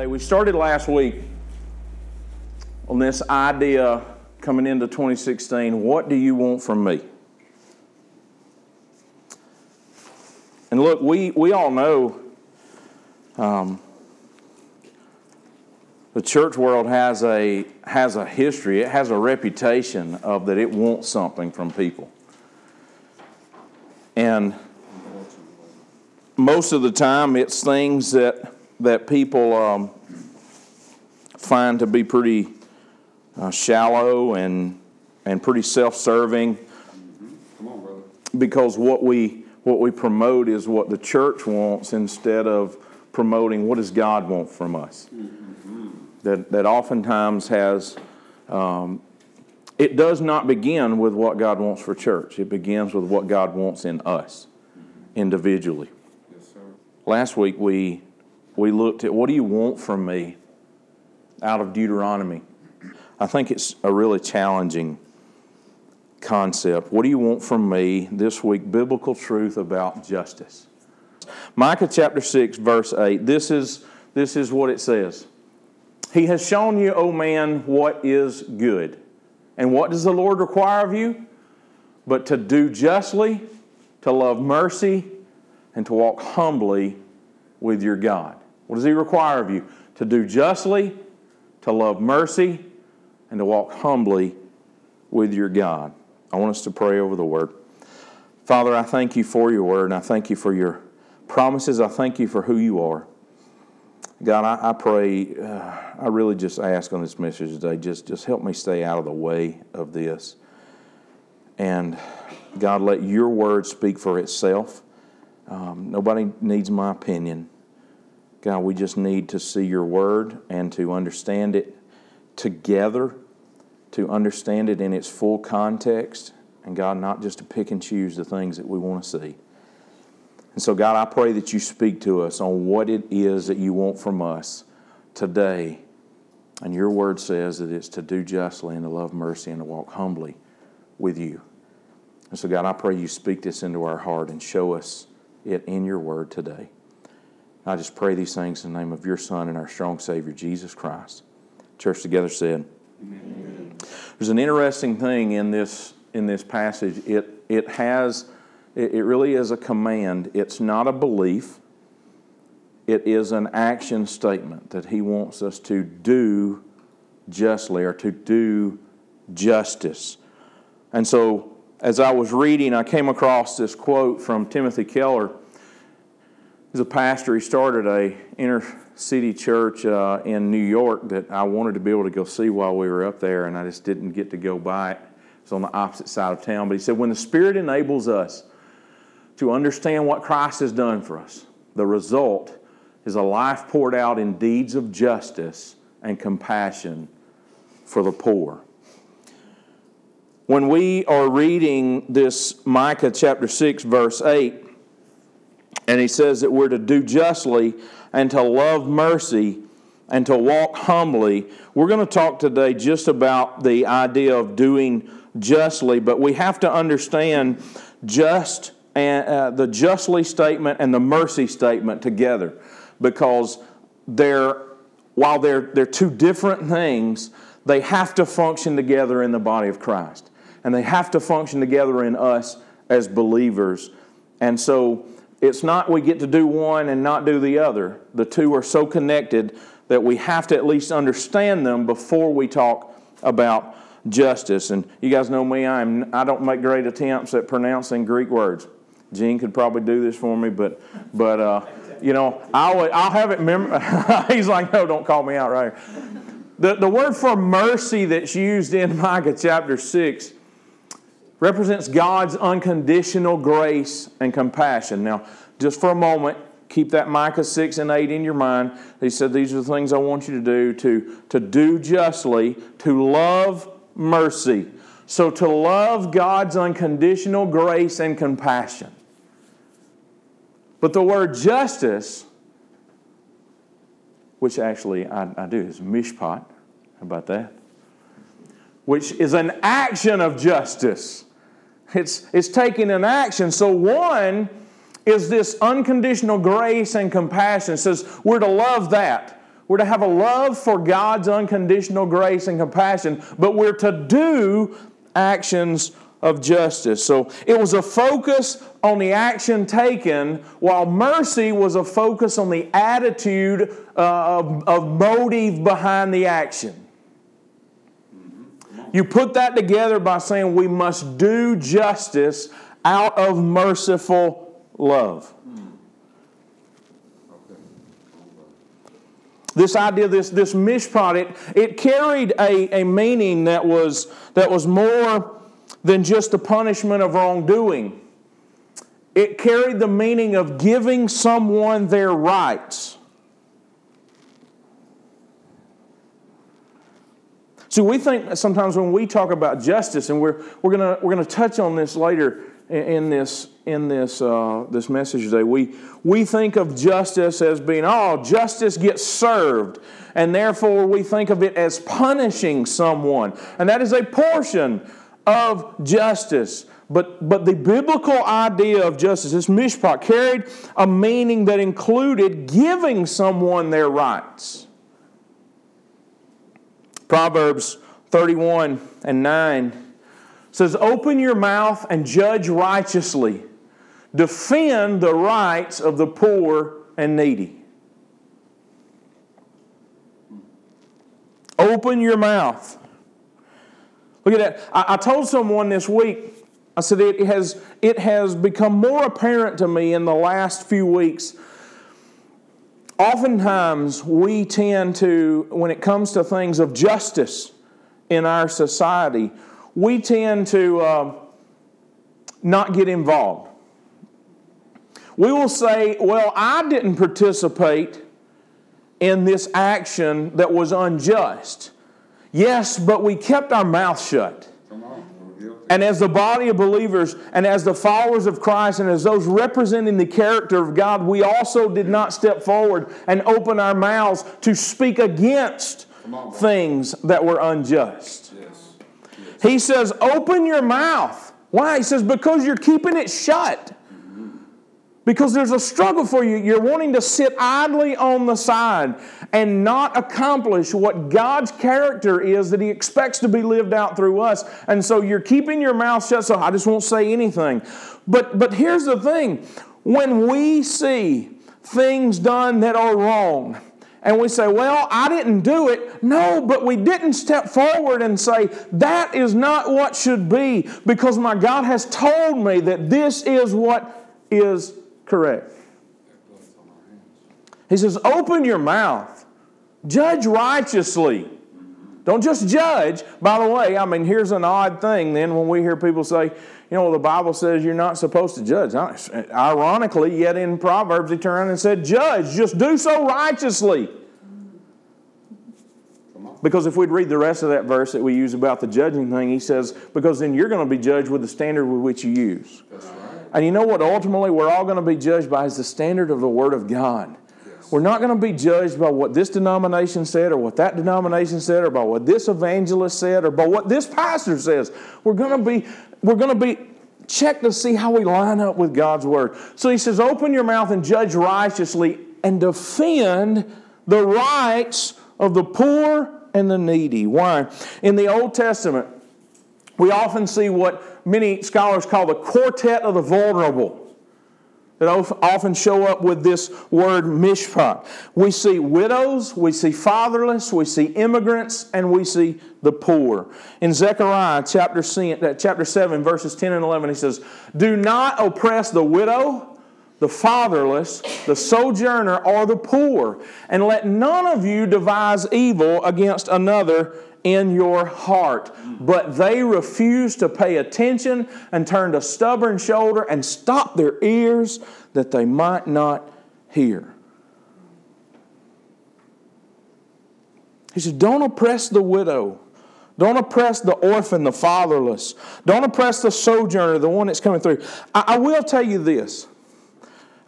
today. We started last week on this idea coming into 2016 what do you want from me? And look, we, we all know um, the church world has a, has a history, it has a reputation of that it wants something from people. And most of the time, it's things that, that people um, find to be pretty uh, shallow and, and pretty self serving. Because what we, what we promote is what the church wants instead of promoting what does God want from us. Mm-hmm. That, that oftentimes has, um, it does not begin with what God wants for church. It begins with what God wants in us individually. Yes, Last week we, we looked at what do you want from me out of Deuteronomy. I think it's a really challenging concept. What do you want from me this week? Biblical truth about justice. Micah chapter 6, verse 8. This is, this is what it says He has shown you, O man, what is good. And what does the Lord require of you? But to do justly, to love mercy, and to walk humbly with your God. What does He require of you? To do justly, to love mercy, and to walk humbly with your God. I want us to pray over the Word. Father, I thank you for your Word, and I thank you for your promises. I thank you for who you are. God, I, I pray, uh, I really just ask on this message today, just, just help me stay out of the way of this. And God, let your word speak for itself. Um, nobody needs my opinion. God, we just need to see your word and to understand it together, to understand it in its full context, and God, not just to pick and choose the things that we want to see. And so, God, I pray that you speak to us on what it is that you want from us today. And your word says that it's to do justly and to love mercy and to walk humbly with you. And so, God, I pray you speak this into our heart and show us it in your word today. I just pray these things in the name of your Son and our strong Savior, Jesus Christ. Church together said. Amen. There's an interesting thing in this in this passage. It it has it, it really is a command. It's not a belief. It is an action statement that he wants us to do justly or to do justice. And so as I was reading, I came across this quote from Timothy Keller. He's a pastor. He started a inner city church uh, in New York that I wanted to be able to go see while we were up there, and I just didn't get to go by it. It's on the opposite side of town. But he said, when the Spirit enables us to understand what Christ has done for us, the result is a life poured out in deeds of justice and compassion for the poor when we are reading this Micah chapter 6, verse 8, and he says that we're to do justly and to love mercy and to walk humbly, we're going to talk today just about the idea of doing justly, but we have to understand just and uh, the justly statement and the mercy statement together because they're while they're, they're two different things, they have to function together in the body of Christ and they have to function together in us as believers. And so it's not we get to do one and not do the other. The two are so connected that we have to at least understand them before we talk about justice. And you guys know me, I'm, I don't make great attempts at pronouncing Greek words. Gene could probably do this for me, but, but uh, you know, I'll, I'll have it mem- He's like, no, don't call me out right here. The, the word for mercy that's used in Micah chapter 6 represents God's unconditional grace and compassion. Now, just for a moment, keep that Micah 6 and 8 in your mind. He said, These are the things I want you to do to, to do justly, to love mercy. So, to love God's unconditional grace and compassion. But the word justice, which actually I, I do, is mishpat. How about that? Which is an action of justice. It's, it's taking an action. So, one is this unconditional grace and compassion. It says we're to love that. we're to have a love for God's unconditional grace and compassion, but we're to do actions of justice. So it was a focus on the action taken, while mercy was a focus on the attitude uh, of, of motive behind the action. You put that together by saying we must do justice out of merciful love. This idea, this, this mishpat, it, it carried a, a meaning that was, that was more than just the punishment of wrongdoing. It carried the meaning of giving someone their rights. See, we think sometimes when we talk about justice, and we're, we're going we're gonna touch on this later in this, in this, uh, this message today, we, we think of justice as being, oh, justice gets served. And therefore, we think of it as punishing someone. And that is a portion of justice. But, but the biblical idea of justice, this mishpat, carried a meaning that included giving someone their rights. Proverbs 31 and 9 says, Open your mouth and judge righteously, defend the rights of the poor and needy. Open your mouth. Look at that. I, I told someone this week, I said it has, it has become more apparent to me in the last few weeks oftentimes we tend to, when it comes to things of justice in our society, we tend to uh, not get involved. We will say, Well, I didn't participate in this action that was unjust. Yes, but we kept our mouth shut. And as the body of believers and as the followers of Christ and as those representing the character of God, we also did not step forward and open our mouths to speak against things that were unjust. Yes. Yes. He says, Open your mouth. Why? He says, Because you're keeping it shut. Because there's a struggle for you. You're wanting to sit idly on the side and not accomplish what God's character is that He expects to be lived out through us. And so you're keeping your mouth shut, so I just won't say anything. But, but here's the thing when we see things done that are wrong, and we say, Well, I didn't do it. No, but we didn't step forward and say, That is not what should be because my God has told me that this is what is correct. He says, Open your mouth, judge righteously. Don't just judge. By the way, I mean, here's an odd thing then when we hear people say, you know, the Bible says you're not supposed to judge. Ironically, yet in Proverbs, he turned around and said, Judge, just do so righteously. Because if we'd read the rest of that verse that we use about the judging thing, he says, because then you're going to be judged with the standard with which you use. Right. And you know what ultimately we're all going to be judged by is the standard of the Word of God. Yes. We're not going to be judged by what this denomination said or what that denomination said or by what this evangelist said or by what this pastor says. We're going to be, we're going to be checked to see how we line up with God's Word. So he says, open your mouth and judge righteously and defend the rights of the poor and the needy. Why? In the Old Testament, we often see what many scholars call the quartet of the vulnerable that often show up with this word mishpat. We see widows, we see fatherless, we see immigrants, and we see the poor. In Zechariah chapter uh, 7, verses 10 and 11, he says, Do not oppress the widow, the fatherless, the sojourner, or the poor, and let none of you devise evil against another in your heart. But they refused to pay attention and turned a stubborn shoulder and stopped their ears that they might not hear. He said, Don't oppress the widow. Don't oppress the orphan, the fatherless. Don't oppress the sojourner, the one that's coming through. I, I will tell you this,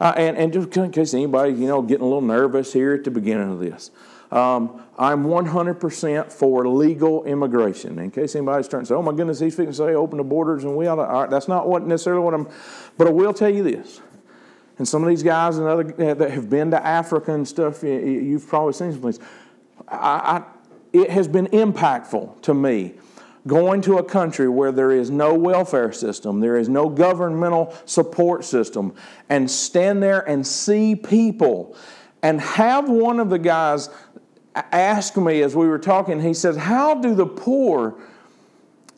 uh, and, and just in case anybody, you know, getting a little nervous here at the beginning of this. Um, I'm 100% for legal immigration. In case anybody's starting to say, oh my goodness, he's fixing to say open the borders and we ought to. Right, that's not what necessarily what I'm, but I will tell you this. and some of these guys and other that have been to Africa and stuff, you've probably seen some things. I, I, it has been impactful to me going to a country where there is no welfare system, there is no governmental support system, and stand there and see people and have one of the guys ask me as we were talking, he said, How do the poor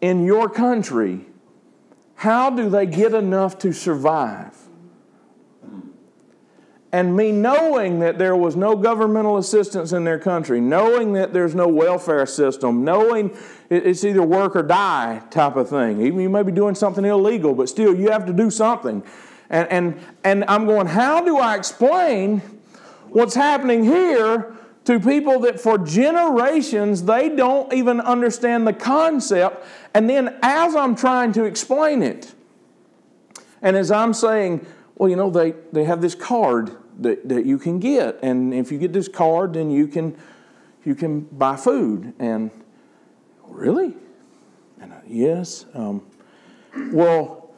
in your country, how do they get enough to survive? And me knowing that there was no governmental assistance in their country, knowing that there's no welfare system, knowing it's either work or die type of thing. Even you may be doing something illegal, but still you have to do something. And, and, and I'm going, how do I explain what's happening here to people that for generations they don't even understand the concept? And then as I'm trying to explain it, and as I'm saying, well, you know, they, they have this card that, that you can get. And if you get this card, then you can, you can buy food. And really? And I, yes. Um, well,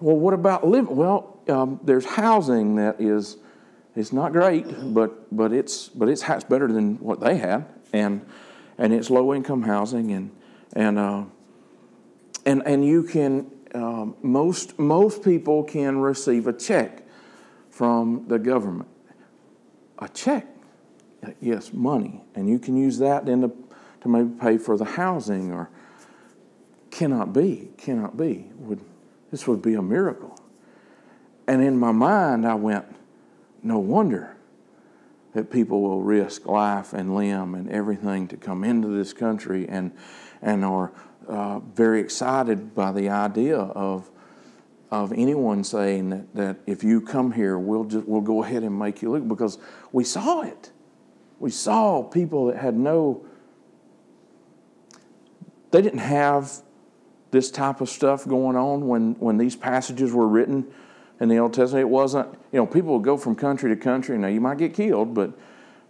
well, what about living? Well, um, there's housing that is it's not great, but but it's but it's, it's better than what they had, and and it's low income housing, and and uh, and and you can um, most most people can receive a check from the government. A check, yes, money, and you can use that then to, to maybe pay for the housing or cannot be, cannot be. Would this would be a miracle? And in my mind, I went, no wonder that people will risk life and limb and everything to come into this country and and are uh, very excited by the idea of of anyone saying that, that if you come here, we'll, just, we'll go ahead and make you look because we saw it. We saw people that had no, they didn't have this type of stuff going on when, when these passages were written in the Old Testament. It wasn't, you know, people would go from country to country. Now, you might get killed, but,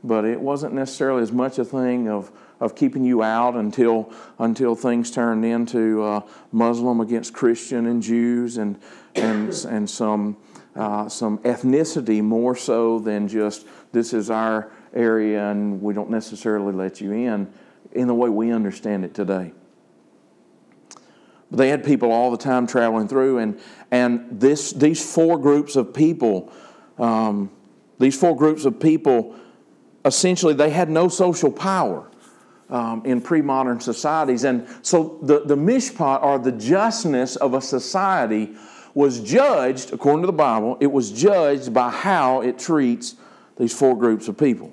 but it wasn't necessarily as much a thing of, of keeping you out until until things turned into uh, Muslim against Christian and Jews and and and some uh, some ethnicity more so than just this is our area and we don't necessarily let you in in the way we understand it today. But they had people all the time traveling through, and and this these four groups of people, um, these four groups of people, essentially they had no social power um, in pre modern societies. And so the, the mishpat, or the justness of a society, was judged, according to the Bible, it was judged by how it treats these four groups of people.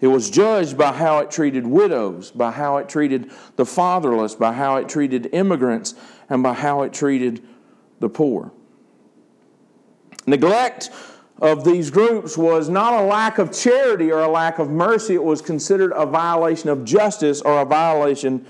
It was judged by how it treated widows, by how it treated the fatherless, by how it treated immigrants, and by how it treated the poor. Neglect of these groups was not a lack of charity or a lack of mercy, it was considered a violation of justice or a violation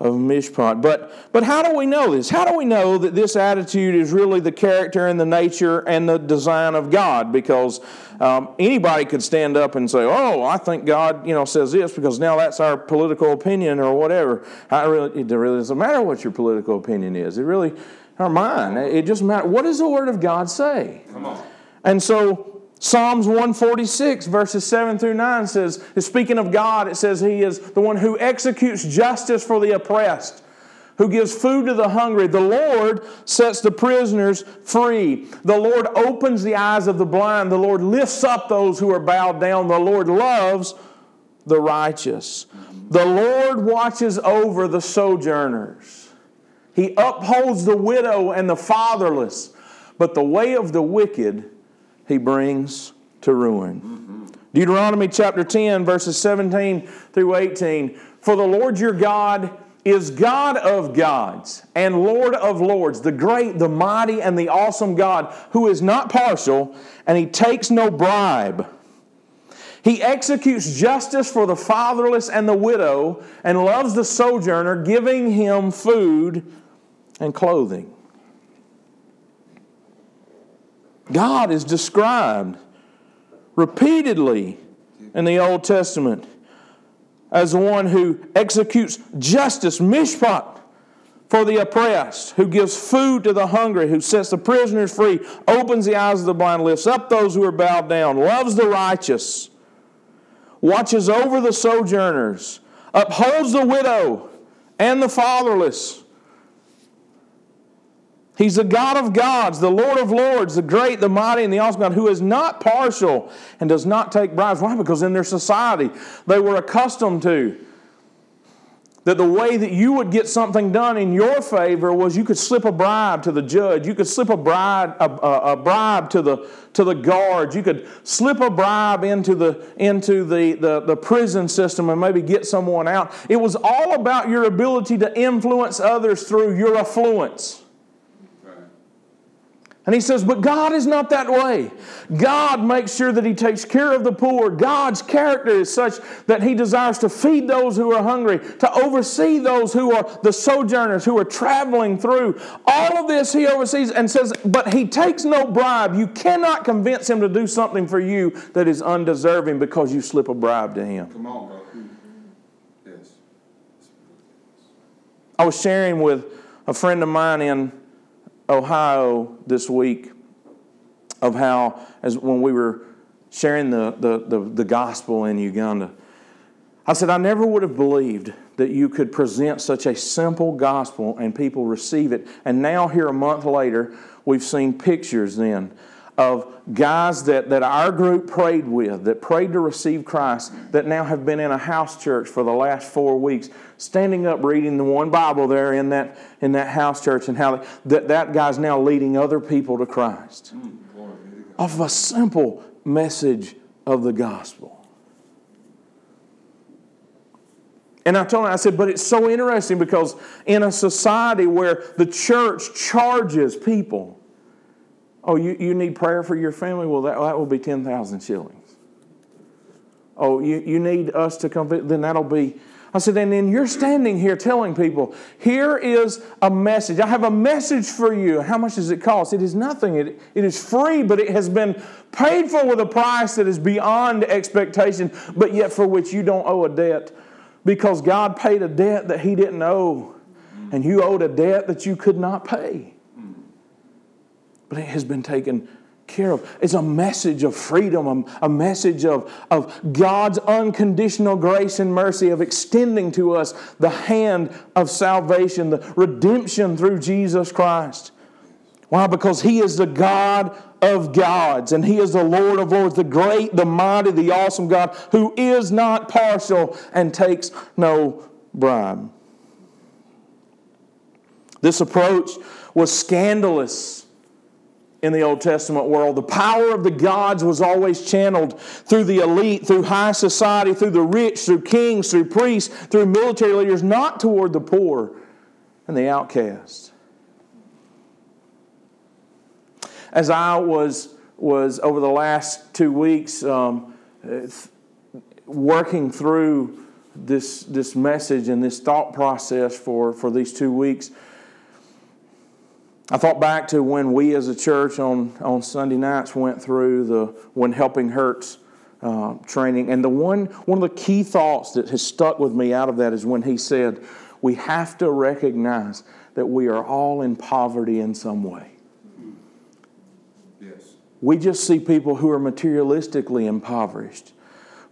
of mishpat. But, but how do we know this? How do we know that this attitude is really the character and the nature and the design of God? Because um, anybody could stand up and say, "Oh, I think God, you know, says this because now that's our political opinion or whatever." I really, it really doesn't matter what your political opinion is. It really, or mine. It just matters. What does the Word of God say? Come on. And so Psalms 146, verses 7 through 9 says, speaking of God, it says He is the one who executes justice for the oppressed, who gives food to the hungry. The Lord sets the prisoners free. The Lord opens the eyes of the blind. The Lord lifts up those who are bowed down. The Lord loves the righteous. The Lord watches over the sojourners. He upholds the widow and the fatherless, but the way of the wicked he brings to ruin. Deuteronomy chapter 10, verses 17 through 18. For the Lord your God is God of gods and Lord of lords, the great, the mighty, and the awesome God, who is not partial and he takes no bribe. He executes justice for the fatherless and the widow and loves the sojourner, giving him food and clothing. God is described repeatedly in the Old Testament as the one who executes justice, mishpat, for the oppressed, who gives food to the hungry, who sets the prisoners free, opens the eyes of the blind, lifts up those who are bowed down, loves the righteous, watches over the sojourners, upholds the widow and the fatherless. He's the God of gods, the Lord of lords, the great, the mighty, and the awesome God, who is not partial and does not take bribes. Why? Because in their society, they were accustomed to that the way that you would get something done in your favor was you could slip a bribe to the judge, you could slip a bribe, a, a, a bribe to the to the guards, you could slip a bribe into the into the, the, the prison system and maybe get someone out. It was all about your ability to influence others through your affluence. And he says, But God is not that way. God makes sure that he takes care of the poor. God's character is such that he desires to feed those who are hungry, to oversee those who are the sojourners who are traveling through. All of this he oversees and says, But he takes no bribe. You cannot convince him to do something for you that is undeserving because you slip a bribe to him. Come on, bro. Yes. I was sharing with a friend of mine in Ohio this week of how, as when we were sharing the, the, the, the, gospel in Uganda, I said, I never would have believed that you could present such a simple gospel and people receive it. And now, here a month later, we've seen pictures then of guys that, that our group prayed with, that prayed to receive Christ, that now have been in a house church for the last four weeks, standing up reading the one Bible there in that, in that house church, and how that, that guy's now leading other people to Christ. Mm, off of a simple message of the gospel. And I told him, I said, but it's so interesting because in a society where the church charges people, Oh, you, you need prayer for your family? Well, that, that will be 10,000 shillings. Oh, you, you need us to come, then that'll be. I said, and then you're standing here telling people, here is a message. I have a message for you. How much does it cost? It is nothing. It, it is free, but it has been paid for with a price that is beyond expectation, but yet for which you don't owe a debt because God paid a debt that He didn't owe, and you owed a debt that you could not pay but it has been taken care of. It's a message of freedom, a, message of, of God's unconditional grace and mercy, of extending to us the hand of salvation, the redemption through Jesus Christ. Why? Because He is the God of gods, and He is the Lord of lords, the great, the mighty, the awesome God who is not partial and takes no bribe. This approach was scandalous in the Old Testament world. The power of the gods was always channeled through the elite, through high society, through the rich, through kings, through priests, through military leaders, not toward the poor and the outcast. As I was, was over the last two weeks um, working through this, this message and this thought process for, for these two weeks, I thought back to when we as a church on, on Sunday nights went through the When Helping Hurts uh, training. And the one, one of the key thoughts that has stuck with me out of that is when he said, We have to recognize that we are all in poverty in some way. Yes. We just see people who are materialistically impoverished.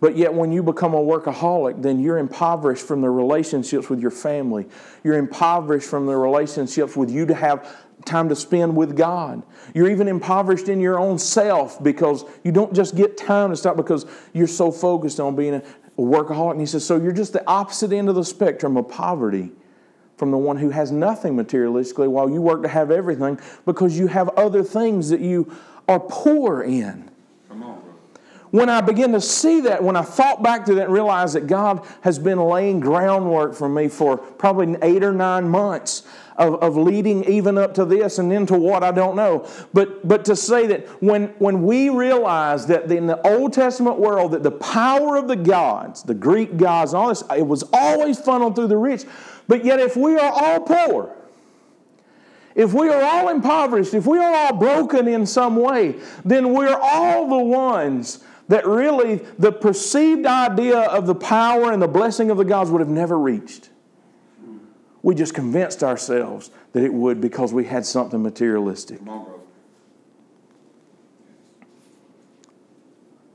But yet, when you become a workaholic, then you're impoverished from the relationships with your family. You're impoverished from the relationships with you to have time to spend with God. You're even impoverished in your own self because you don't just get time to stop because you're so focused on being a workaholic. And he says, so you're just the opposite end of the spectrum of poverty from the one who has nothing materialistically while you work to have everything because you have other things that you are poor in. When I begin to see that, when I thought back to that and realized that God has been laying groundwork for me for probably eight or nine months, of, of leading even up to this and into what I don't know. But, but to say that when, when we realize that in the Old Testament world, that the power of the gods, the Greek gods, all this, it was always funneled through the rich. But yet, if we are all poor, if we are all impoverished, if we are all broken in some way, then we're all the ones that really the perceived idea of the power and the blessing of the gods would have never reached. We just convinced ourselves that it would because we had something materialistic. Come on, bro.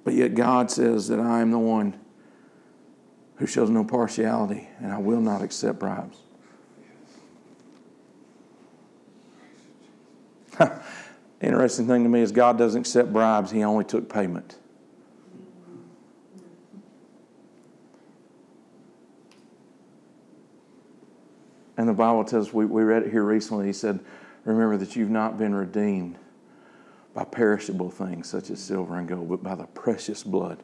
But yet God says that I am the one who shows no partiality and I will not accept bribes. Interesting thing to me is God doesn't accept bribes, He only took payment. And the Bible tells, we, we read it here recently, He said, Remember that you've not been redeemed by perishable things such as silver and gold, but by the precious blood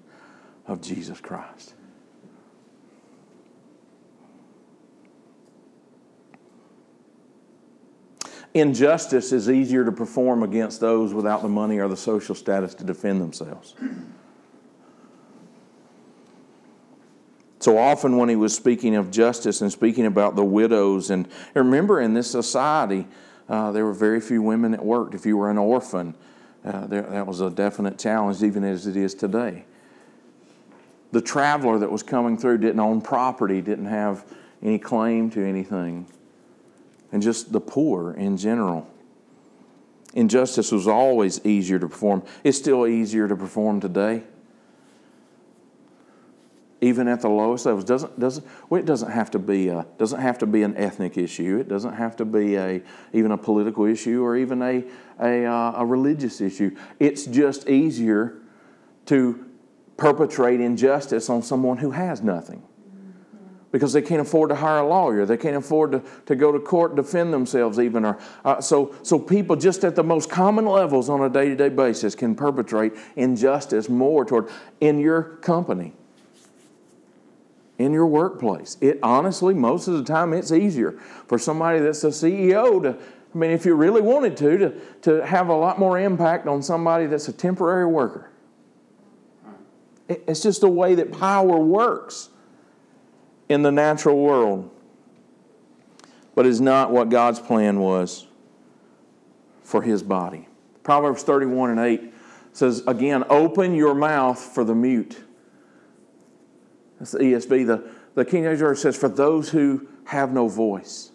of Jesus Christ. Injustice is easier to perform against those without the money or the social status to defend themselves. So often, when he was speaking of justice and speaking about the widows, and remember in this society, uh, there were very few women that worked. If you were an orphan, uh, there, that was a definite challenge, even as it is today. The traveler that was coming through didn't own property, didn't have any claim to anything and just the poor in general. Injustice was always easier to perform. It's still easier to perform today. Even at the lowest levels, doesn't doesn't well, it doesn't have to be a, doesn't have to be an ethnic issue. It doesn't have to be a even a political issue or even a a, uh, a religious issue. It's just easier to perpetrate injustice on someone who has nothing because they can't afford to hire a lawyer. They can't afford to, to go to court, defend themselves, even. Or, uh, so, so people just at the most common levels on a day to day basis can perpetrate injustice more toward in your company, in your workplace. It honestly, most of the time, it's easier for somebody that's a CEO to. I mean, if you really wanted to, to, to have a lot more impact on somebody that's a temporary worker. It's just the way that power works in the natural world, but is not what God's plan was for his body. Proverbs 31 and 8 says, again, open your mouth for the mute. That's the ESV. The, the King James Version says, for those who have no voice,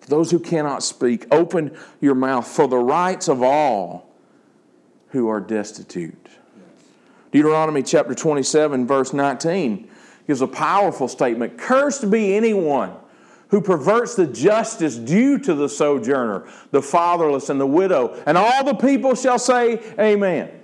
for those who cannot speak, open your mouth for the rights of all who are destitute. Deuteronomy chapter 27, verse 19 gives a powerful statement Cursed be anyone who perverts the justice due to the sojourner, the fatherless, and the widow. And all the people shall say, Amen.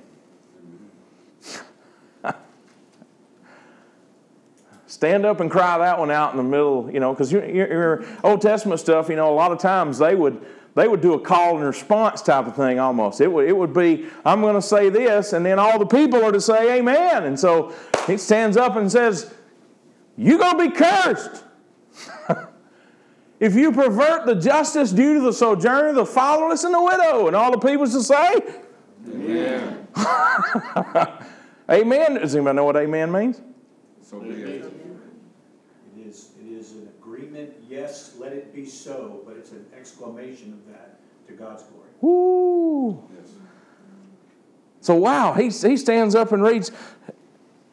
Stand up and cry that one out in the middle, you know, because your, your Old Testament stuff, you know, a lot of times they would they would do a call and response type of thing almost. It would, it would be, I'm going to say this, and then all the people are to say amen. And so he stands up and says, you're going to be cursed. if you pervert the justice due to the sojourner, the fatherless, and the widow, and all the people to say, Amen. amen. Does anybody know what amen means? So be it. It is, it is an agreement, yes, let it be so, but it's an exclamation of that to God's glory. Woo. Yes. So, wow, he, he stands up and reads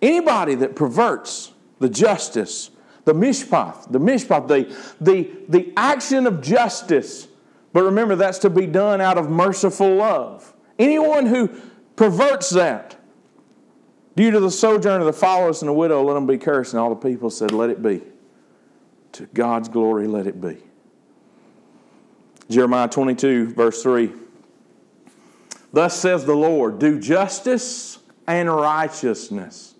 anybody that perverts the justice, the mishpath, the mishpath, the, the, the action of justice. But remember, that's to be done out of merciful love. Anyone who perverts that, due to the sojourn of the followers and the widow, let them be cursed. And all the people said, Let it be. To God's glory, let it be. Jeremiah 22, verse 3. Thus says the Lord, do justice and righteousness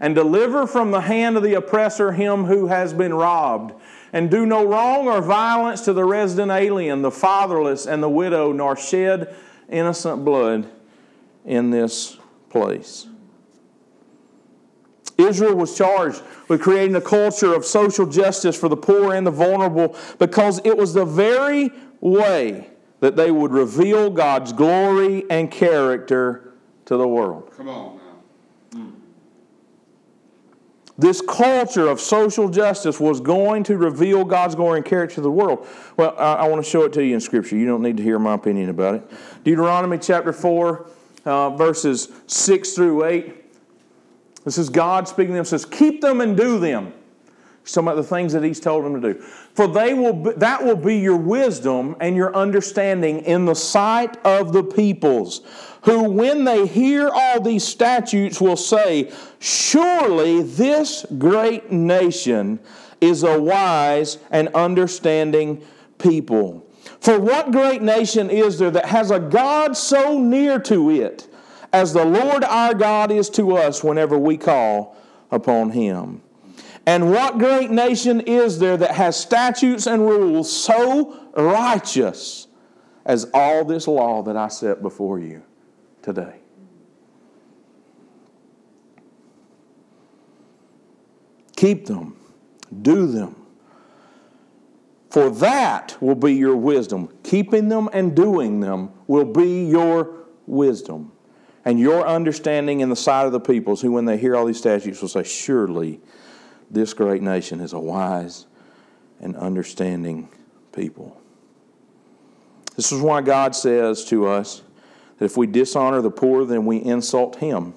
and deliver from the hand of the oppressor him who has been robbed. And do no wrong or violence to the resident alien, the fatherless, and the widow, nor shed innocent blood in this place. Israel was charged with creating a culture of social justice for the poor and the vulnerable because it was the very way that they would reveal God's glory and character to the world. Come on now. This culture of social justice was going to reveal God's glory and character to the world. Well, I, I want to show it to you in Scripture. You don't need to hear my opinion about it. Deuteronomy chapter 4, uh, verses 6 through 8. This is God speaking to them, says, Keep them and do them. Talking about the things that he's told them to do. For they will be, that will be your wisdom and your understanding in the sight of the peoples, who when they hear all these statutes will say, Surely this great nation is a wise and understanding people. For what great nation is there that has a God so near to it as the Lord our God is to us whenever we call upon him? And what great nation is there that has statutes and rules so righteous as all this law that I set before you today? Keep them, do them. For that will be your wisdom. Keeping them and doing them will be your wisdom. And your understanding in the sight of the peoples, who, when they hear all these statutes, will say, Surely this great nation is a wise and understanding people. This is why God says to us that if we dishonor the poor, then we insult Him.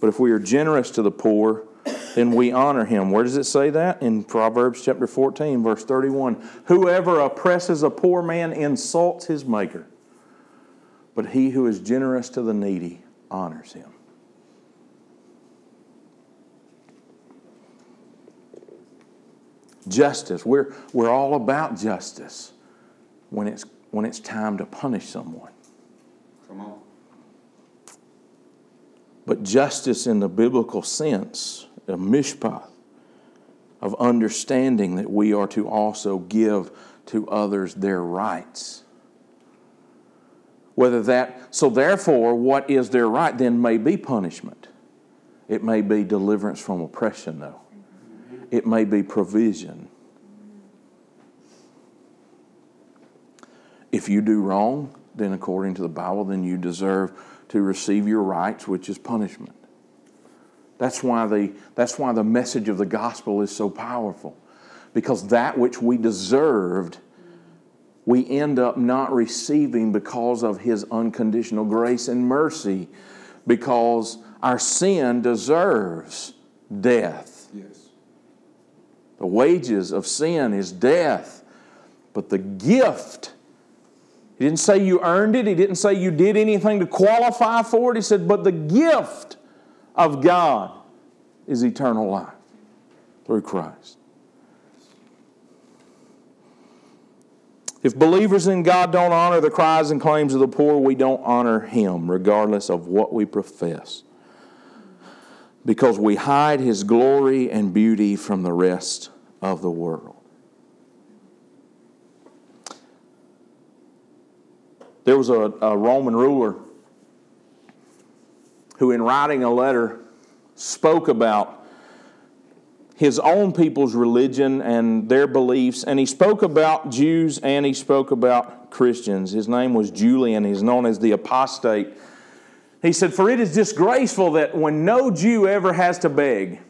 But if we are generous to the poor, then we honor Him. Where does it say that? In Proverbs chapter 14, verse 31. Whoever oppresses a poor man insults his Maker, but he who is generous to the needy honors him. Justice. We're, we're all about justice when it's, when it's time to punish someone. Come on. But justice in the biblical sense, a mishpath, of understanding that we are to also give to others their rights. Whether that, so therefore, what is their right then may be punishment. It may be deliverance from oppression, though it may be provision. If you do wrong, then according to the Bible, then you deserve to receive your rights, which is punishment. That's why the, that's why the message of the gospel is so powerful. Because that which we deserved, we end up not receiving because of His unconditional grace and mercy, because our sin deserves death. Yes. The wages of sin is death. But the gift, he didn't say you earned it, he didn't say you did anything to qualify for it. He said, but the gift of God is eternal life through Christ. If believers in God don't honor the cries and claims of the poor, we don't honor Him, regardless of what we profess because we hide his glory and beauty from the rest of the world. There was a, a, Roman ruler who, in writing a letter, spoke about his own people's religion and their beliefs, and he spoke about Jews and he spoke about Christians. His name was Julian, he's known as the apostate he said, For it is disgraceful that when no Jew ever has to beg,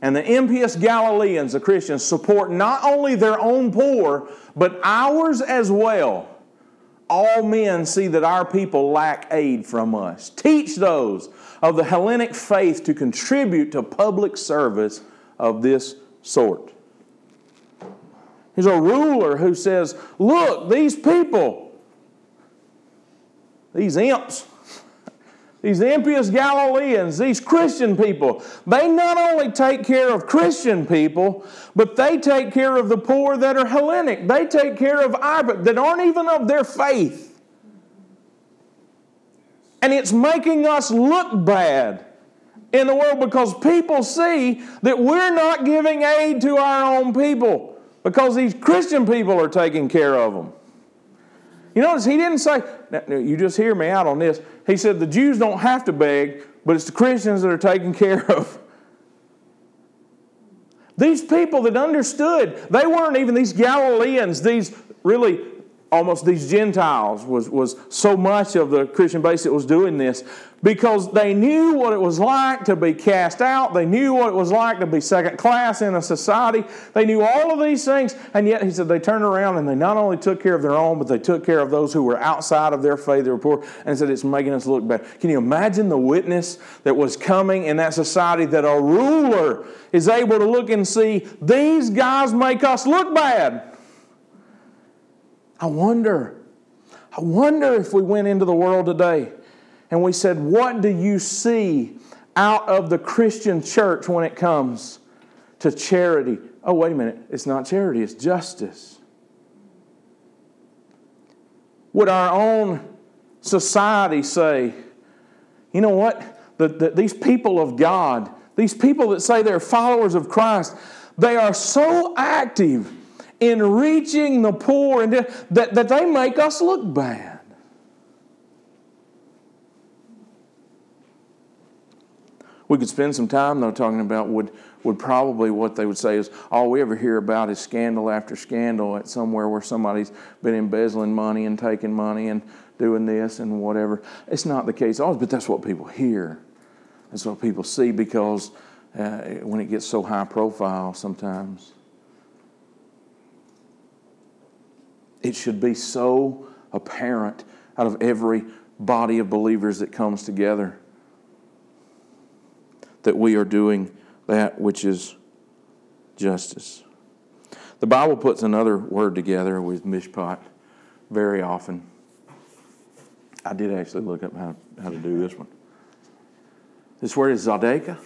and the impious Galileans, the Christians, support not only their own poor, but ours as well. All men see that our people lack aid from us. Teach those of the Hellenic faith to contribute to public service of this sort. He's a ruler who says, Look, these people, these imps, these impious Galileans, these Christian people, they not only take care of Christian people, but they take care of the poor that are Hellenic. They take care of our, that aren't even of their faith. And it's making us look bad in the world because people see that we're not giving aid to our own people because these Christian people are taking care of them. You notice he didn't say, you just hear me out on this. He said the Jews don't have to beg, but it's the Christians that are taken care of. These people that understood, they weren't even these Galileans, these really almost these Gentiles was, was so much of the Christian base that was doing this because they knew what it was like to be cast out. They knew what it was like to be second class in a society. They knew all of these things. And yet, he said, they turned around and they not only took care of their own, but they took care of those who were outside of their faith. They were poor. And said, it's making us look bad. Can you imagine the witness that was coming in that society that a ruler is able to look and see, these guys make us look bad? I wonder, I wonder if we went into the world today and we said, What do you see out of the Christian church when it comes to charity? Oh, wait a minute, it's not charity, it's justice. Would our own society say, you know what? The, the, these people of God, these people that say they're followers of Christ, they are so active in reaching the poor and that, that they make us look bad. We could spend some time though talking about would would probably what they would say is all we ever hear about is scandal after scandal at somewhere where somebody's been embezzling money and taking money and doing this and whatever. It's not the case always, but that's what people hear. That's what people see because uh, when it gets so high profile sometimes. It should be so apparent out of every body of believers that comes together that we are doing that which is justice. The Bible puts another word together with mishpat very often. I did actually look up how, how to do this one. This word is tzedakah,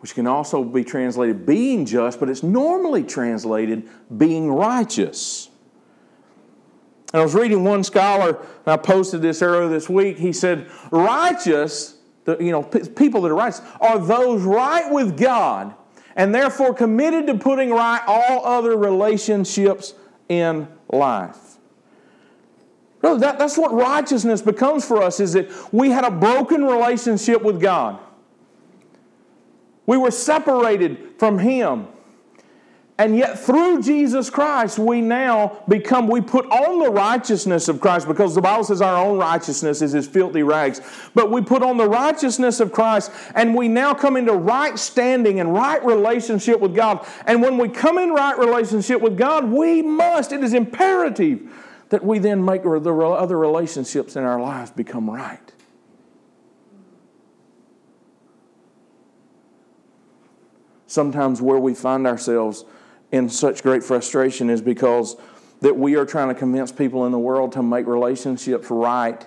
which can also be translated being just, but it's normally translated being righteous. And I was reading one scholar, and I posted this earlier this week. He said, Righteous the, you know, people that are righteous, are those right with God and therefore committed to putting right all other relationships in life. Really, that, that's what righteousness becomes for us is that we had a broken relationship with God. We were separated from Him. And yet, through Jesus Christ, we now become, we put on the righteousness of Christ because the Bible says our own righteousness is his filthy rags. But we put on the righteousness of Christ and we now come into right standing and right relationship with God. And when we come in right relationship with God, we must, it is imperative that we then make the other relationships in our lives become right. Sometimes where we find ourselves in such great frustration is because that we are trying to convince people in the world to make relationships right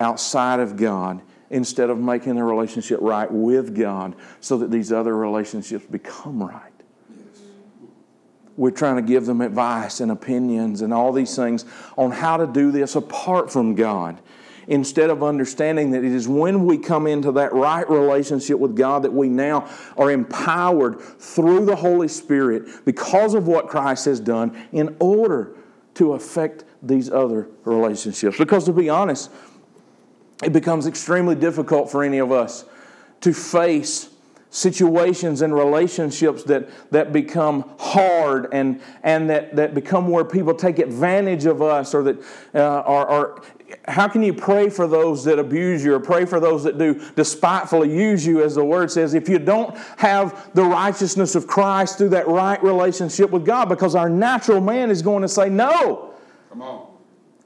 outside of God instead of making the relationship right with God so that these other relationships become right. We're trying to give them advice and opinions and all these things on how to do this apart from God instead of understanding that it is when we come into that right relationship with God that we now are empowered through the Holy Spirit because of what Christ has done in order to affect these other relationships. Because to be honest, it becomes extremely difficult for any of us to face situations and relationships that, that become hard and, and that, that become where people take advantage of us or that uh, are, are how can you pray for those that abuse you or pray for those that do despitefully use you, as the word says, if you don't have the righteousness of Christ through that right relationship with God? Because our natural man is going to say, No. Come on.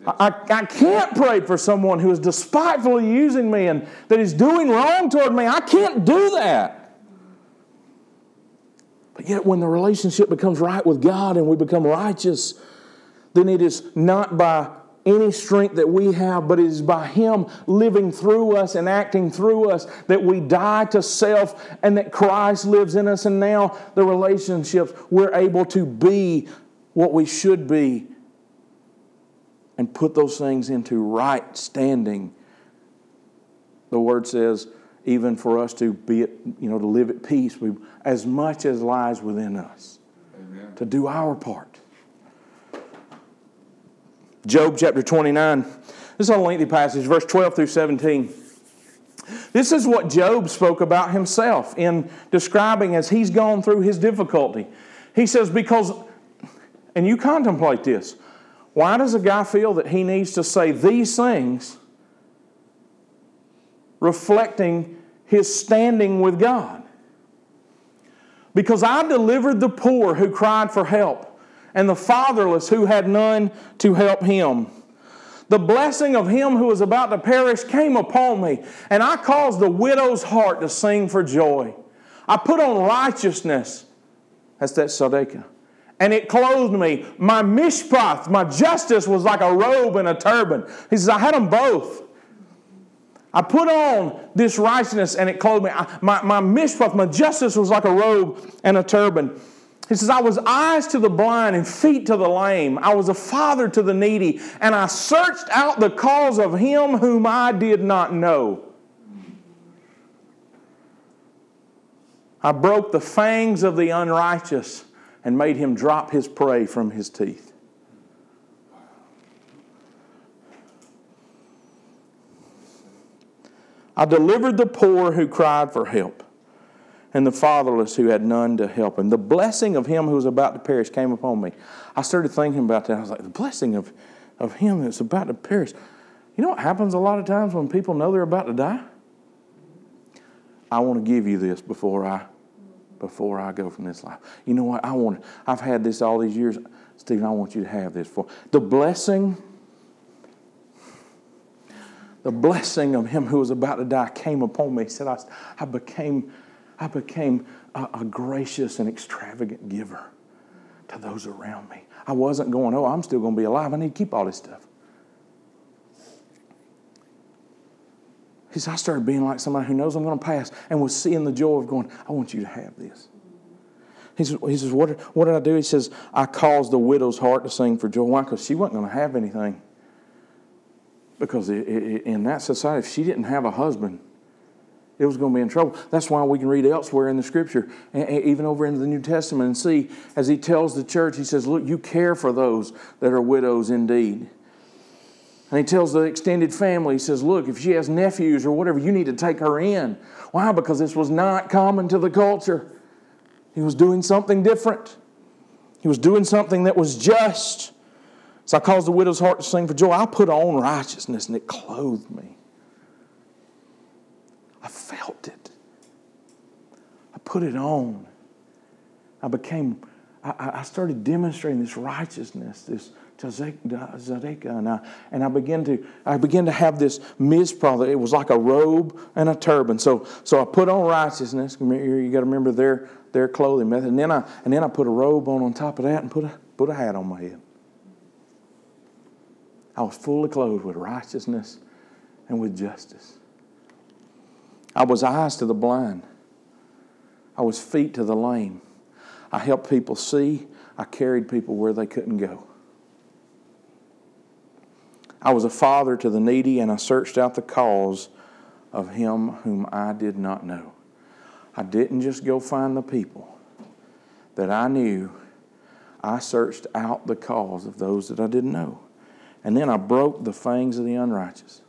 I, I can't pray for someone who is despitefully using me and that is doing wrong toward me. I can't do that. But yet, when the relationship becomes right with God and we become righteous, then it is not by any strength that we have, but it is by Him living through us and acting through us that we die to self and that Christ lives in us. And now the relationships, we're able to be what we should be and put those things into right standing. The Word says, even for us to be, at, you know, to live at peace, we, as much as lies within us, Amen. to do our part. Job chapter 29. This is a lengthy passage, verse 12 through 17. This is what Job spoke about himself in describing as he's gone through his difficulty. He says, Because, and you contemplate this, Why does a guy feel that he needs to say these things reflecting his standing with God? Because I delivered the poor who cried for help, and the fatherless who had none to help him. The blessing of him who was about to perish came upon me, and I caused the widow's heart to sing for joy. I put on righteousness. That's that tzedakah. And it clothed me. My mishpat, my justice was like a robe and a turban. He says, I had them both. I put on this righteousness and it clothed me. I, my, my my justice was like a robe and a turban. He says, I was eyes to the blind and feet to the lame. I was a father to the needy, and I searched out the cause of him whom I did not know. I broke the fangs of the unrighteous and made him drop his prey from his teeth. I delivered the poor who cried for help and the fatherless who had none to help him. The blessing of him who was about to perish came upon me. I started thinking about that. I was like, the blessing of, of him that's about to perish. You know what happens a lot of times when people know they're about to die? I want to give you this before I before I go from this life. You know what? I want I've had this all these years. Stephen, I want you to have this for the blessing. The blessing of him who was about to die came upon me. He said, I, I became I became a, a gracious and extravagant giver to those around me. I wasn't going, oh, I'm still going to be alive. I need to keep all this stuff. He said, I started being like somebody who knows I'm going to pass and was seeing the joy of going, I want you to have this. He says, he says what, what did I do? He says, I caused the widow's heart to sing for joy. Why? Because she wasn't going to have anything. Because in that society, if she didn't have a husband, it was going to be in trouble. That's why we can read elsewhere in the scripture, even over in the New Testament, and see as he tells the church, he says, Look, you care for those that are widows indeed. And he tells the extended family, he says, Look, if she has nephews or whatever, you need to take her in. Why? Because this was not common to the culture. He was doing something different, he was doing something that was just. So I caused the widow's heart to sing for joy. I put on righteousness and it clothed me. I felt it. I put it on. I became, I, I started demonstrating this righteousness, this Tzedakah, and I, and I began to I began to have this mishpat. It was like a robe and a turban. So so I put on righteousness. You got to remember their their clothing method. And then I and then I put a robe on on top of that and put a put a hat on my head. I was fully clothed with righteousness and with justice. I was eyes to the blind. I was feet to the lame. I helped people see. I carried people where they couldn't go. I was a father to the needy, and I searched out the cause of him whom I did not know. I didn't just go find the people that I knew, I searched out the cause of those that I didn't know. And then I broke the fangs of the unrighteous.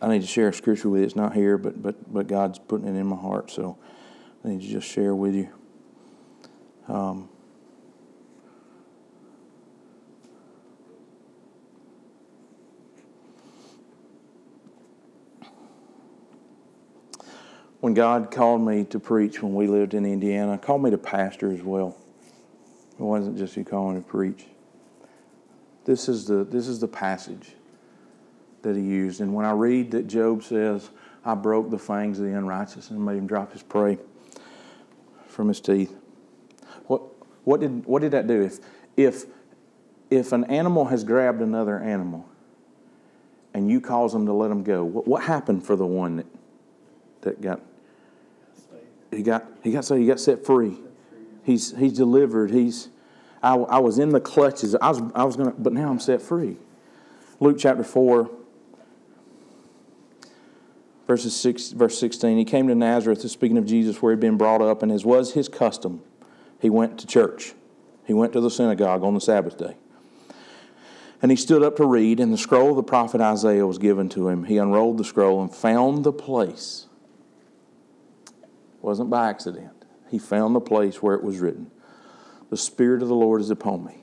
I need to share a scripture with you. It's not here, but but but God's putting it in my heart, so I need to just share with you. Um, when God called me to preach when we lived in Indiana, called me to pastor as well. It wasn't just He calling me to preach. This is the this is the passage that he used. And when I read that Job says, I broke the fangs of the unrighteous and made him drop his prey from his teeth. What, what, did, what did that do? If, if, if an animal has grabbed another animal and you cause them to let them go, what, what happened for the one that, that got he got he got so he got set free. He's he's delivered. He's I, I was in the clutches. I was I was gonna but now I'm set free. Luke chapter four verses six, verse 16. He came to Nazareth, speaking of Jesus, where he'd been brought up, and as was his custom, he went to church. He went to the synagogue on the Sabbath day. And he stood up to read, and the scroll of the prophet Isaiah was given to him. He unrolled the scroll and found the place. It wasn't by accident. He found the place where it was written The Spirit of the Lord is upon me.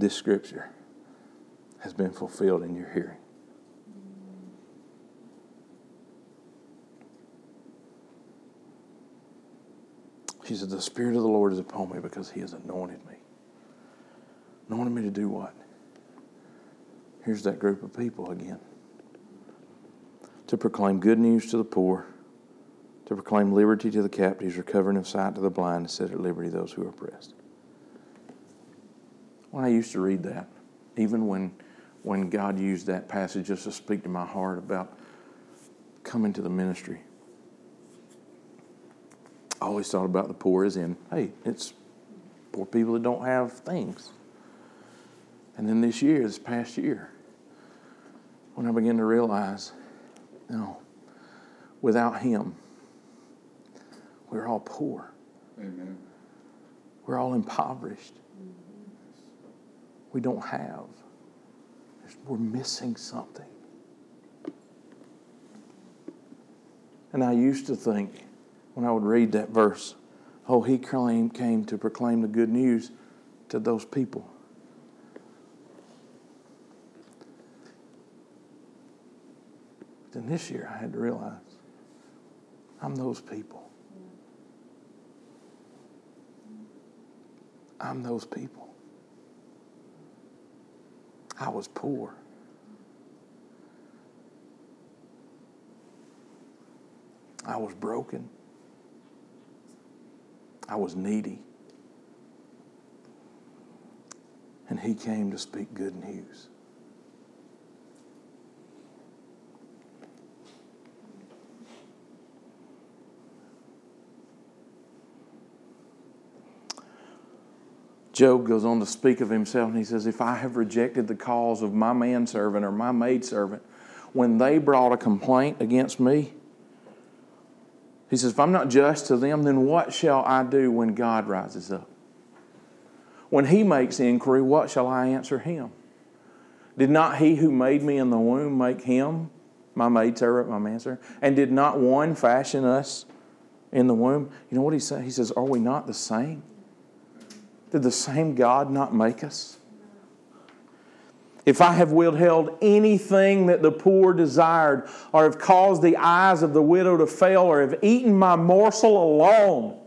this scripture has been fulfilled in your hearing. She said, The Spirit of the Lord is upon me because He has anointed me. Anointed me to do what? Here's that group of people again to proclaim good news to the poor, to proclaim liberty to the captives, recovering of sight to the blind, to set at liberty those who are oppressed. When I used to read that, even when, when God used that passage just to speak to my heart about coming to the ministry, I always thought about the poor as in, hey, it's poor people that don't have things. And then this year, this past year, when I began to realize, you know, without Him, we're all poor. Amen. We're all impoverished. We don't have. We're missing something. And I used to think, when I would read that verse. Oh, he came, came to proclaim the good news to those people. But Then this year I had to realize I'm those people. I'm those people. I was poor. I was broken. I was needy. And he came to speak good news. Job goes on to speak of himself and he says, If I have rejected the cause of my manservant or my maidservant, when they brought a complaint against me, he says, If I'm not just to them, then what shall I do when God rises up? When he makes inquiry, what shall I answer him? Did not he who made me in the womb make him my maidservant, my manservant? And did not one fashion us in the womb? You know what he said? He says, Are we not the same? Did the same God not make us? If I have withheld anything that the poor desired, or have caused the eyes of the widow to fail, or have eaten my morsel alone,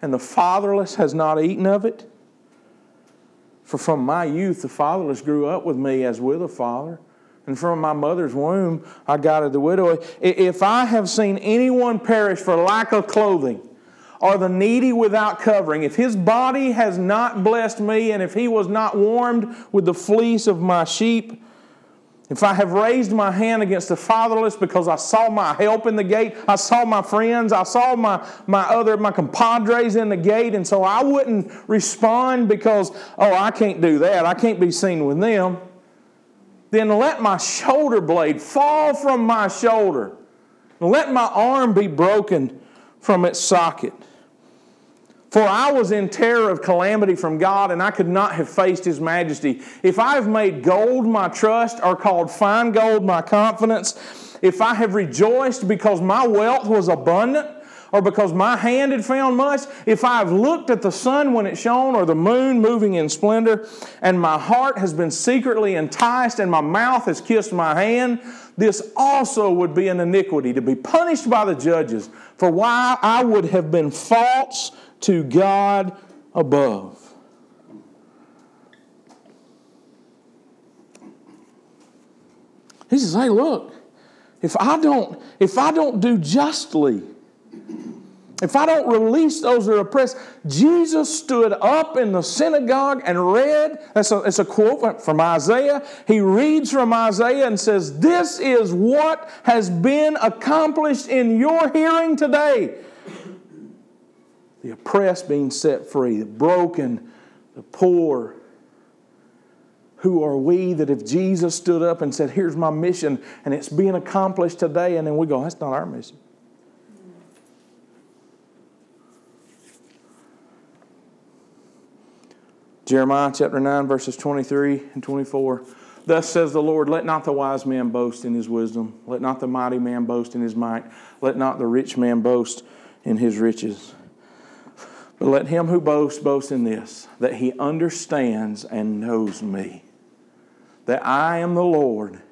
and the fatherless has not eaten of it? For from my youth the fatherless grew up with me as with a father, and from my mother's womb I guided the widow. If I have seen anyone perish for lack of clothing, or the needy without covering, if his body has not blessed me, and if he was not warmed with the fleece of my sheep, if I have raised my hand against the fatherless because I saw my help in the gate, I saw my friends, I saw my, my other, my compadres in the gate, and so I wouldn't respond because, oh, I can't do that. I can't be seen with them. Then let my shoulder blade fall from my shoulder. Let my arm be broken from its socket. For I was in terror of calamity from God, and I could not have faced His majesty. If I have made gold my trust, or called fine gold my confidence, if I have rejoiced because my wealth was abundant, or because my hand had found much, if I have looked at the sun when it shone, or the moon moving in splendor, and my heart has been secretly enticed, and my mouth has kissed my hand, this also would be an iniquity to be punished by the judges. For why I would have been false to God above. He says, "Hey, look, if I don't if I don't do justly, if I don't release those that are oppressed, Jesus stood up in the synagogue and read. That's a, it's a quote from Isaiah. He reads from Isaiah and says, This is what has been accomplished in your hearing today. The oppressed being set free, the broken, the poor. Who are we that if Jesus stood up and said, Here's my mission, and it's being accomplished today, and then we go, That's not our mission. Jeremiah chapter 9, verses 23 and 24. Thus says the Lord, Let not the wise man boast in his wisdom, let not the mighty man boast in his might, let not the rich man boast in his riches. But let him who boasts boast in this, that he understands and knows me, that I am the Lord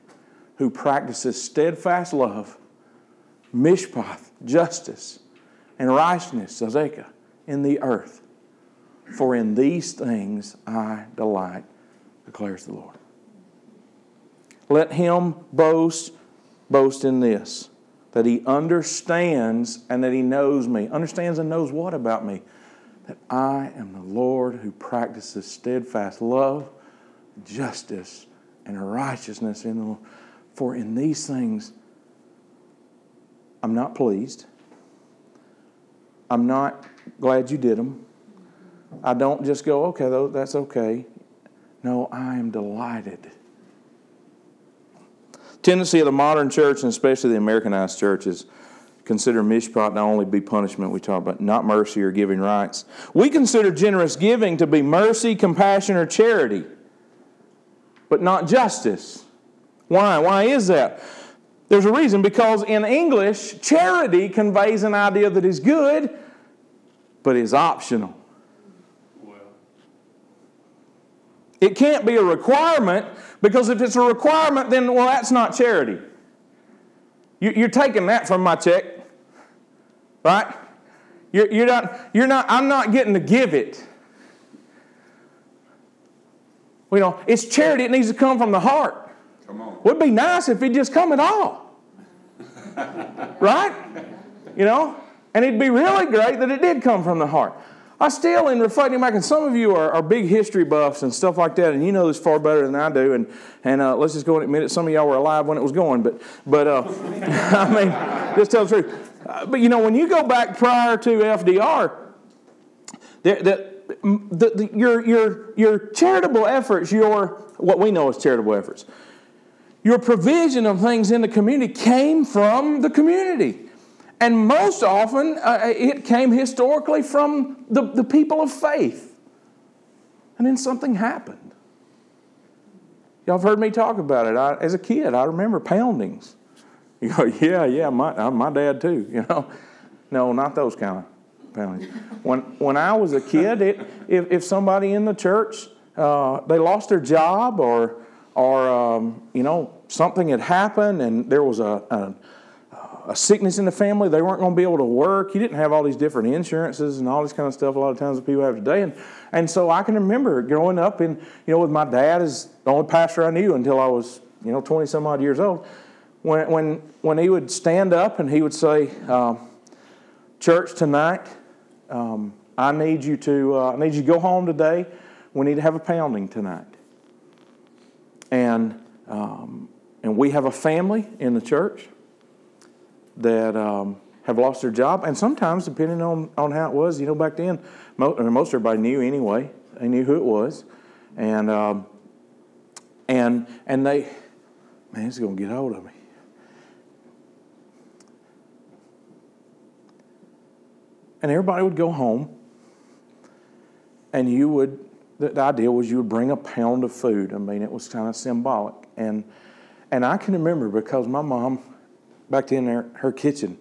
who practices steadfast love, mishpat, justice, and righteousness, Tzedakah, in the earth. For in these things I delight, declares the Lord. Let him boast, boast in this, that he understands and that he knows me. Understands and knows what about me? That I am the Lord who practices steadfast love, justice, and righteousness in the For in these things I'm not pleased. I'm not glad you did them. I don't just go, okay, that's okay. No, I am delighted. Tendency of the modern church, and especially the Americanized churches, consider mishpat not only be punishment we talk about, not mercy or giving rights. We consider generous giving to be mercy, compassion, or charity, but not justice. Why? Why is that? There's a reason because in English, charity conveys an idea that is good, but is optional. It can't be a requirement because if it's a requirement, then, well, that's not charity. You're taking that from my check, right? You're, you're, not, you're not, I'm not getting to give it. You know, it's charity, it needs to come from the heart. Come on. Would be nice if it just come at all. right? You know? And it'd be really great that it did come from the heart. I still, in reflecting back, and some of you are, are, big history buffs and stuff like that, and you know this far better than I do. And, and uh, let's just go and admit it. Some of y'all were alive when it was going, but, but uh, I mean, just tell the truth. Uh, but you know, when you go back prior to FDR, the, the, the, your, your, your charitable efforts, your what we know as charitable efforts, your provision of things in the community came from the community. And most often, uh, it came historically from the, the people of faith. And then something happened. Y'all have heard me talk about it. I, as a kid, I remember poundings. You go, yeah, yeah, my, uh, my dad too, you know. No, not those kind of poundings. When, when I was a kid, it, if, if somebody in the church, uh, they lost their job or, or um, you know, something had happened and there was a, a a sickness in the family, they weren't going to be able to work. You didn't have all these different insurances and all this kind of stuff a lot of times that people have today. And, and so I can remember growing up in, you know, with my dad as the only pastor I knew until I was, you know, 20 some odd years old. When, when, when he would stand up and he would say, um, Church, tonight, um, I need you to, uh, I need you to go home today. We need to have a pounding tonight. And, um, and we have a family in the church that um, have lost their job, and sometimes, depending on, on how it was, you know, back then, most, most everybody knew anyway. They knew who it was, and um, and and they, man, it's going to get hold of me. And everybody would go home, and you would. The, the idea was you would bring a pound of food. I mean, it was kind of symbolic, and and I can remember because my mom back then her, her kitchen.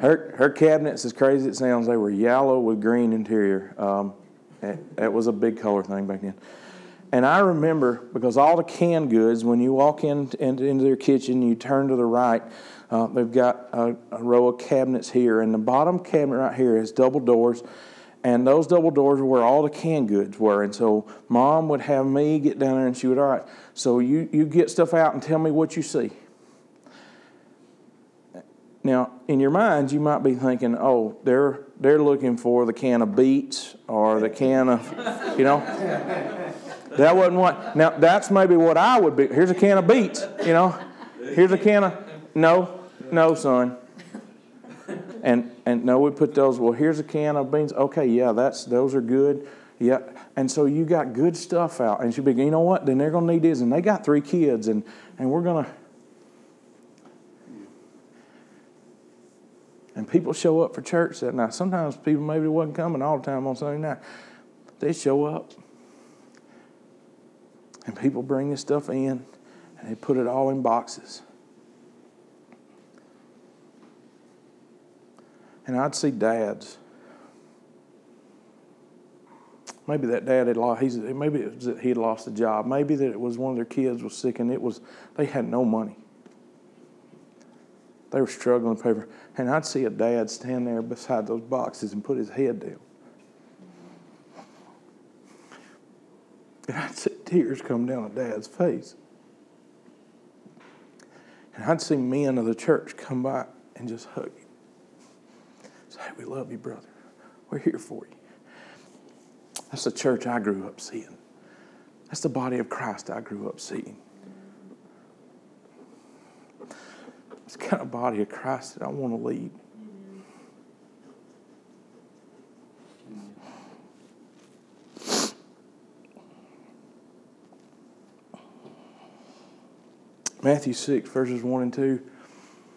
Her, her cabinets, as crazy as it sounds, they were yellow with green interior. Um, it, it was a big color thing back then. And I remember because all the canned goods, when you walk in, in into their kitchen, you turn to the right, uh, they've got a, a, row of cabinets here, and the bottom cabinet right here has double doors, and those double doors were where all the canned goods were. And so mom would have me get down there, and she would, all right, so you, you get stuff out and tell me what you see now, in your minds, you might be thinking, oh, they're, they're looking for the can of beets or the can of, you know. That wasn't what, now that's maybe what I would be. Here's a can of beets, you know. Here's a can of, no, no, son. And, and no, we put those, well, here's a can of beans. Okay, yeah, that's, those are good. Yeah. And so you got good stuff out. And she'd be, you know what? Then they're to need this. And they got three kids. And, and we're to, And people show up for church that night. Sometimes people maybe wasn't coming all the time on Sunday night. They show up. And people bring this stuff in and they put it all in boxes. And I'd see dads. Maybe that dad had lost. He's, maybe it was that he had lost a job. Maybe that it was one of their kids was sick, and it was they had no money. They were struggling to pay for. And I'd see a dad stand there beside those boxes and put his head down. And I'd see tears come down a dad's face. And I'd see men of the church come by and just hug him. Say, we love you, brother. We're here for you. That's the church I grew up seeing. That's the body of Christ I grew up seeing. It's kind of body of Christ that I want to lead. Matthew 6, verses 1 and 2.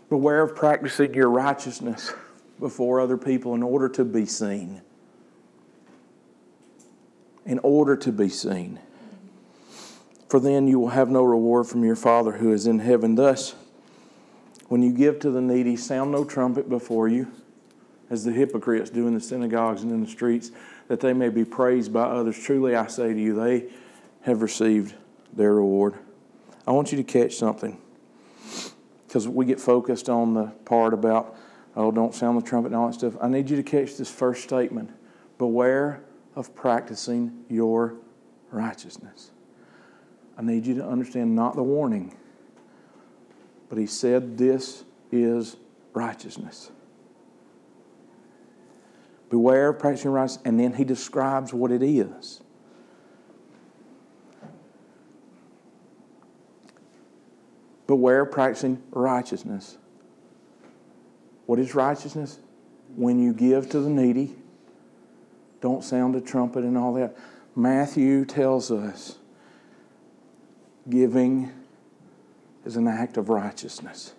Beware of practicing your righteousness before other people in order to be seen. In order to be seen. For then you will have no reward from your Father who is in heaven. Thus, when you give to the needy, sound no trumpet before you, as the hypocrites do in the synagogues and in the streets, that they may be praised by others. Truly I say to you, they have received their reward. I want you to catch something. Because we get focused on the part about, oh, don't sound the trumpet and all that stuff. I need you to catch this first statement Beware of practicing your righteousness. I need you to understand not the warning, but he said, This is righteousness. Beware of practicing righteousness. And then he describes what it is. Beware of practicing righteousness. What is righteousness? When you give to the needy, don't sound a trumpet and all that. Matthew tells us giving is an act of righteousness.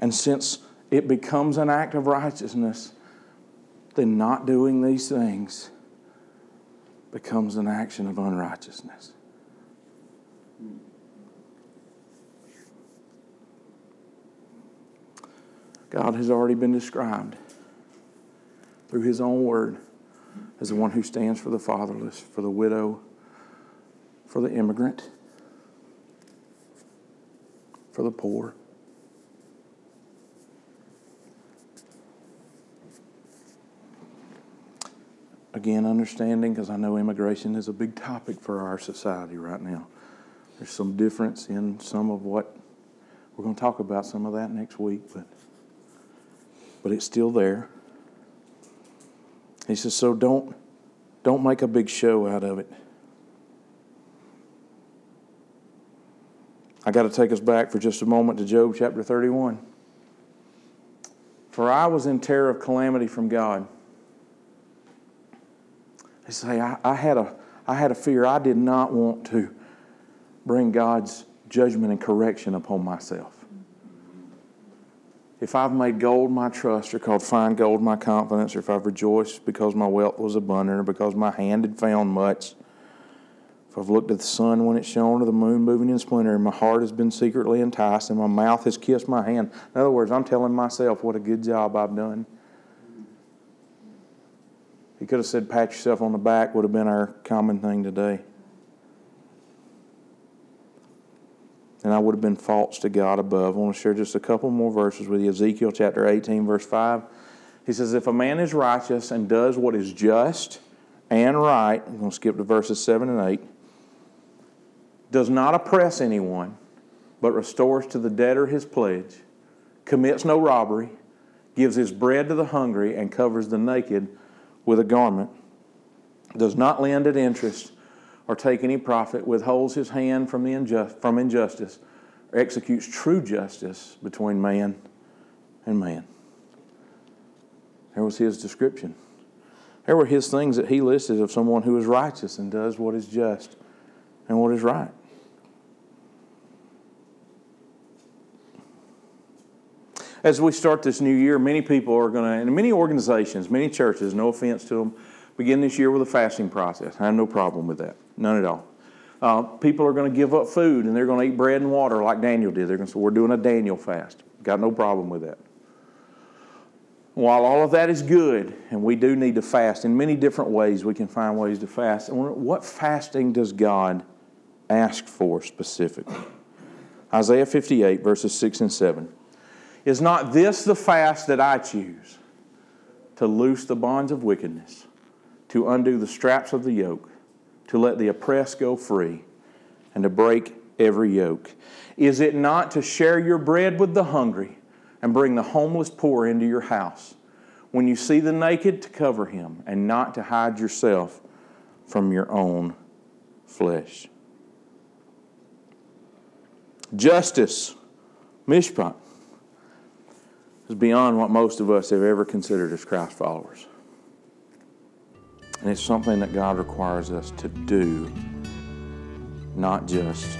And since it becomes an act of righteousness, then not doing these things becomes an action of unrighteousness. God has already been described through His own word as the one who stands for the fatherless, for the widow, for the immigrant, for the poor. Again, understanding, because I know immigration is a big topic for our society right now. There's some difference in some of what we're going to talk about some of that next week, but but it's still there. He says, so don't don't make a big show out of it. I got to take us back for just a moment to Job chapter 31. For I was in terror of calamity from God. They say, I, I, had a, I had a fear. I did not want to bring God's judgment and correction upon myself. If I've made gold my trust, or called fine gold my confidence, or if I've rejoiced because my wealth was abundant, or because my hand had found much, if I've looked at the sun when it shone, or the moon moving in splendor, and my heart has been secretly enticed, and my mouth has kissed my hand. In other words, I'm telling myself what a good job I've done. He could have said, pat yourself on the back, would have been our common thing today. And I would have been false to God above. I want to share just a couple more verses with you. Ezekiel chapter 18, verse 5. He says, If a man is righteous and does what is just and right, I'm going to skip to verses 7 and 8, does not oppress anyone, but restores to the debtor his pledge, commits no robbery, gives his bread to the hungry, and covers the naked with a garment, does not lend at interest or take any profit, withholds his hand from, the injust, from injustice, or executes true justice between man and man. There was his description. There were his things that he listed of someone who is righteous and does what is just and what is right. As we start this new year, many people are going to, and many organizations, many churches, no offense to them, begin this year with a fasting process. I have no problem with that, none at all. Uh, people are going to give up food and they're going to eat bread and water like Daniel did. They're going to say, We're doing a Daniel fast. Got no problem with that. While all of that is good, and we do need to fast in many different ways, we can find ways to fast. What fasting does God ask for specifically? Isaiah 58, verses 6 and 7. Is not this the fast that I choose? To loose the bonds of wickedness, to undo the straps of the yoke, to let the oppressed go free, and to break every yoke. Is it not to share your bread with the hungry and bring the homeless poor into your house? When you see the naked, to cover him, and not to hide yourself from your own flesh. Justice, mishpat, is beyond what most of us have ever considered as Christ followers. And it's something that God requires us to do, not just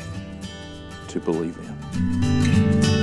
to believe in.